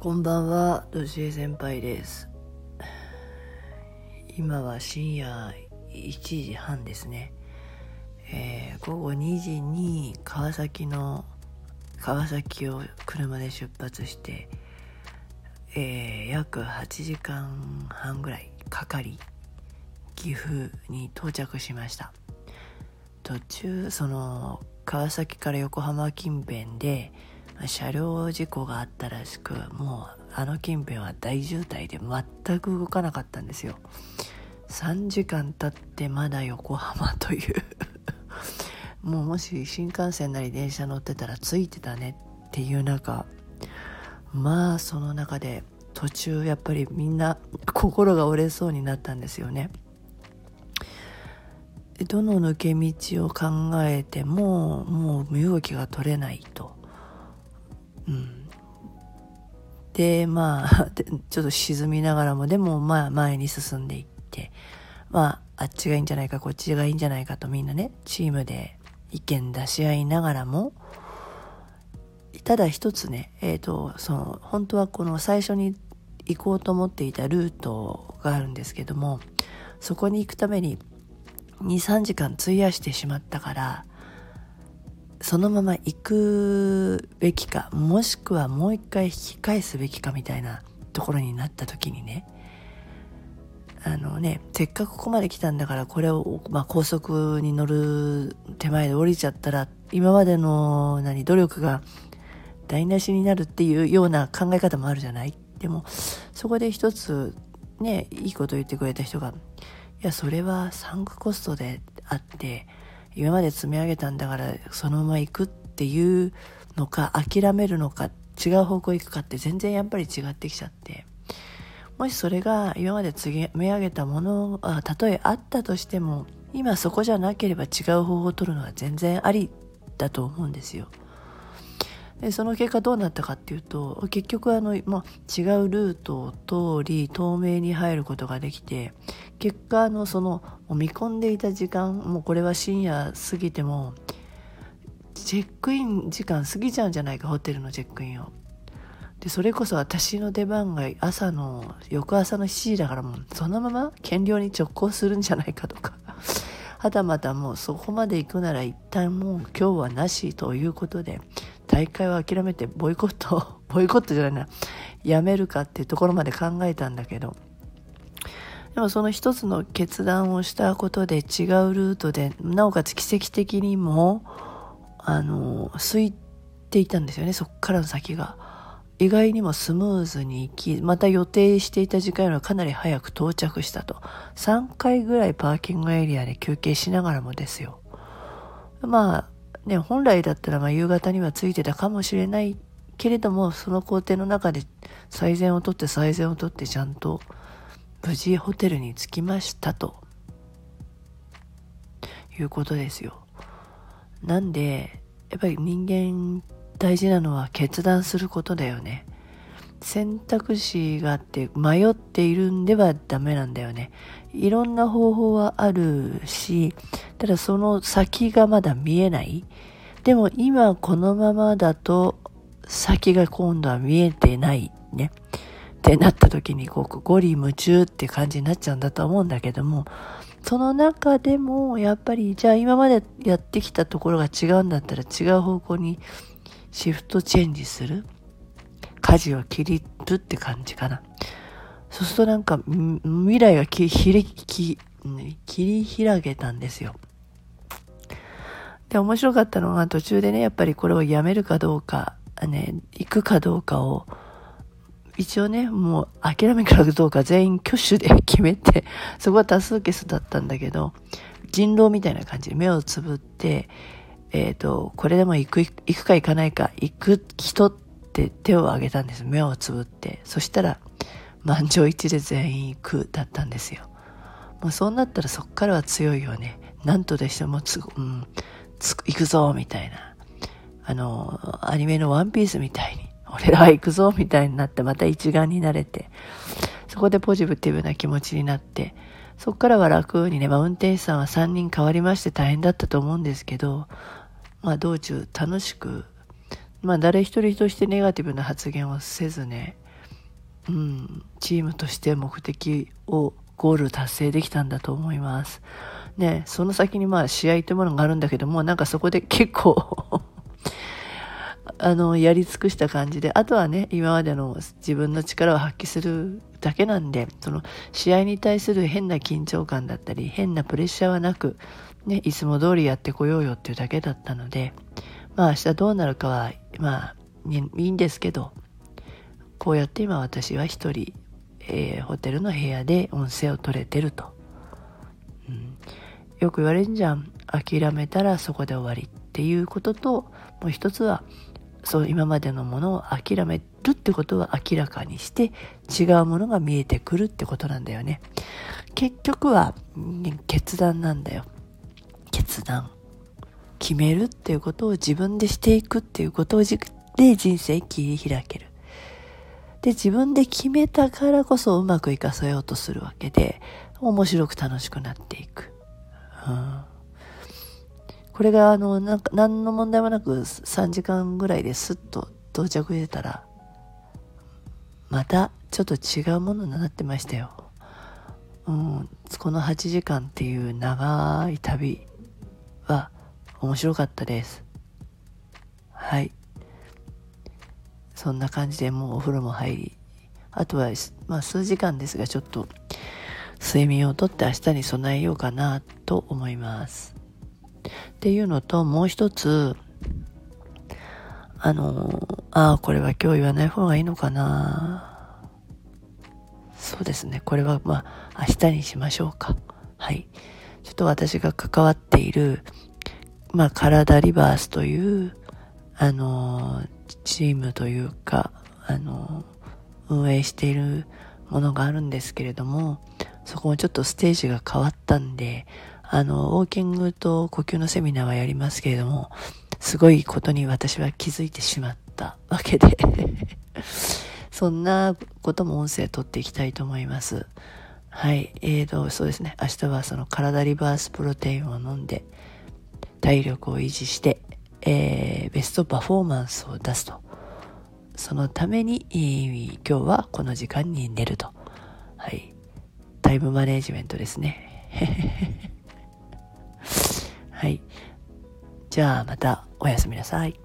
こんばんは、ドシエ先輩です。今は深夜1時半ですね。えー午後2時に川崎の、川崎を車で出発して、えー約8時間半ぐらいかかり、岐阜に到着しました。途中、その、川崎から横浜近辺で、車両事故があったらしくもうあの近辺は大渋滞で全く動かなかったんですよ。3時間経ってまだ横浜という。もうもし新幹線なり電車乗ってたらついてたねっていう中。まあその中で途中やっぱりみんな心が折れそうになったんですよね。どの抜け道を考えてももう身動きが取れないと。うん、でまあ ちょっと沈みながらもでもまあ前に進んでいってまああっちがいいんじゃないかこっちがいいんじゃないかとみんなねチームで意見出し合いながらもただ一つねえっ、とその本当はこの最初に行こうと思っていたルートがあるんですけどもそこに行くために23時間費やしてしまったからそのまま行くべきかもしくはもう一回引き返すべきかみたいなところになった時にねあのねせっかくここまで来たんだからこれを、まあ、高速に乗る手前で降りちゃったら今までの何努力が台無しになるっていうような考え方もあるじゃない？でもそこで一つねいいこと言ってくれた人がいやそれはサンクコストであって今まで積み上げたんだからそのまま行くっていうのか諦めるのか違う方向行くかって全然やっぱり違ってきちゃって。もしそれが今まで積み上げたものがたとえあったとしても今そこじゃなければ違う方法を取るのは全然ありだと思うんですよ。でその結果どうなったかっていうと結局あの、ま、違うルートを通り透明に入ることができて結果のその見込んでいた時間もうこれは深夜過ぎてもチェックイン時間過ぎちゃうんじゃないかホテルのチェックインを。でそれこそ私の出番が朝の翌朝の7時だからもうそのまま減量に直行するんじゃないかとか。はたまたもうそこまで行くなら一旦もう今日はなしということで大会を諦めてボイコット ボイコットじゃないな。やめるかっていうところまで考えたんだけど。でもその一つの決断をしたことで違うルートでなおかつ奇跡的にもあの空いていたんですよね。そこからの先が。意外にもスムーズに行きまた予定していた時間よりはかなり早く到着したと。3回ぐらいパーキングエリアで休憩しながらもですよ。まあね本来だったらま夕方には着いてたかもしれないけれどもその工程の中で最善をとって最善をとってちゃんと無事ホテルに着きましたと。いうことですよ。なんでやっぱり人間大事なのは決断することだよね。選択肢があって迷っているんではダメなんだよね。いろんな方法はあるしただその先がまだ見えない。でも今このままだと先が今度は見えてないね。ってなった時にこうゴリ夢中って感じになっちゃうんだと思うんだけどもその中でもやっぱりじゃあ今までやってきたところが違うんだったら違う方向にシフトチェンジする。舵を切りるって感じかな。そうするとなんか未来がきひり切り開けたんですよ。で面白かったのが途中でねやっぱりこれをやめるかどうかね行くかどうかを一応ね、もう諦めからどうか全員挙手で決めて、そこは多数決だったんだけど、人狼みたいな感じで目をつぶって、えっ、と、これでも行く、行くか行かないか、行く人って手を挙げたんです。目をつぶって。そしたら、満場一致で全員行くだったんですよ。もうそうなったらそっからは強いよね。なんとでしてもつ、うん、つ、行くぞ、みたいな。あの、アニメのワンピースみたいに。俺らは行くぞみたいになってまた一丸になれて、そこでポジティブな気持ちになって、そこからは楽にね、まあ運転手さんは3人変わりまして大変だったと思うんですけど、まあ道中楽しく、まあ誰一人としてネガティブな発言をせずね、うん、チームとして目的をゴール達成できたんだと思います。ね、その先にまあ試合というものがあるんだけども、なんかそこで結構 あの、やり尽くした感じで、あとはね、今までの自分の力を発揮するだけなんで、その試合に対する変な緊張感だったり、変なプレッシャーはなく、ね、いつも通りやってこようよっていうだけだったので、まあ明日どうなるかは、まあ、いいんですけど、こうやって今私は一人、えー、ホテルの部屋で音声を取れてると。うん、よく言われるんじゃん。諦めたらそこで終わりっていうことと、もう一つは、そう今までのものを諦めるってことは明らかにして違うものが見えてくるってことなんだよね。結局は決断なんだよ。決断。決めるっていうことを自分でしていくっていうことをじで人生切り開ける。で、自分で決めたからこそうまくいかせようとするわけで、面白く楽しくなっていく。うんこれがあの、なんか、何の問題もなく3時間ぐらいですっと到着してたら、またちょっと違うものになってましたよ。うん、この8時間っていう長い旅は面白かったです。はい。そんな感じでもうお風呂も入り、あとは、まあ数時間ですがちょっと睡眠をとって明日に備えようかなと思います。っていうのと、もう一つ、あの、ああ、これは今日言わない方がいいのかな。そうですね。これはまあ、明日にしましょうか。はい。ちょっと私が関わっている、まあ、体リバースという、あの、チームというか、あの、運営しているものがあるんですけれども、そこもちょっとステージが変わったんで、あの、ウォーキングと呼吸のセミナーはやりますけれども、すごいことに私は気づいてしまったわけで そんなことも音声取っていきたいと思います。はい。えーと、そうですね。明日はその体リバースプロテインを飲んで、体力を維持して、えー、ベストパフォーマンスを出すと。そのために、今日はこの時間に寝ると。はい。タイムマネジメントですね。はい。じゃあまたおやすみなさい。